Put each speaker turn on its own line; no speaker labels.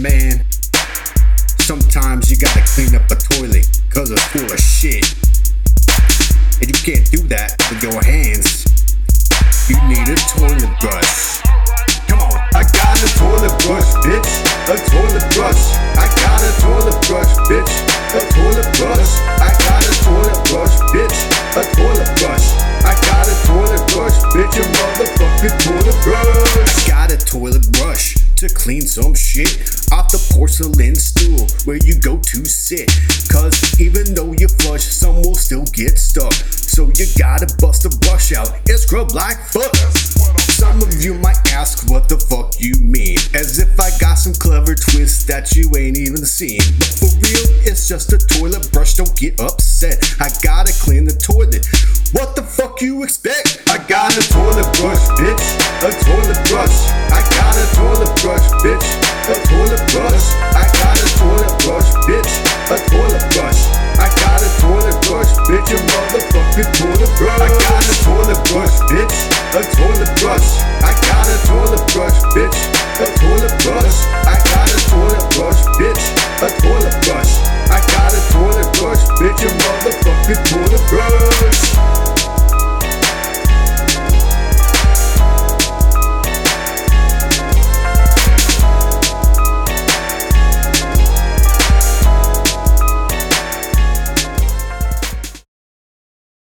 Man, sometimes you gotta clean up a toilet cause it's full of shit. And you can't do that with your hands. You need a toilet brush. Come on. I got a toilet brush, bitch. A toilet brush. I got a toilet brush, bitch. A toilet brush. I got a toilet brush, bitch. A toilet brush. I got a toilet brush, bitch. A motherfucking toilet to clean some shit off the porcelain stool where you go to sit. Cause even though you flush, some will still get stuck. So you gotta bust a brush out and scrub like fuck. Some of you might ask what the fuck you mean. As if I got some clever twist that you ain't even seen. But for real, it's just a toilet brush, don't get upset. I gotta clean the toilet. What the fuck you expect? I got a toilet brush, bitch. A toilet brush. I I got a toilet brush, bitch. A toilet brush. I got a toilet brush, bitch. A motherfucking toilet brush. I got a toilet brush, bitch. A toilet brush. I got a toilet brush, bitch. A toilet brush. I got a toilet brush, bitch. A toilet brush. I got a toilet brush, bitch. A motherfucking toilet brush.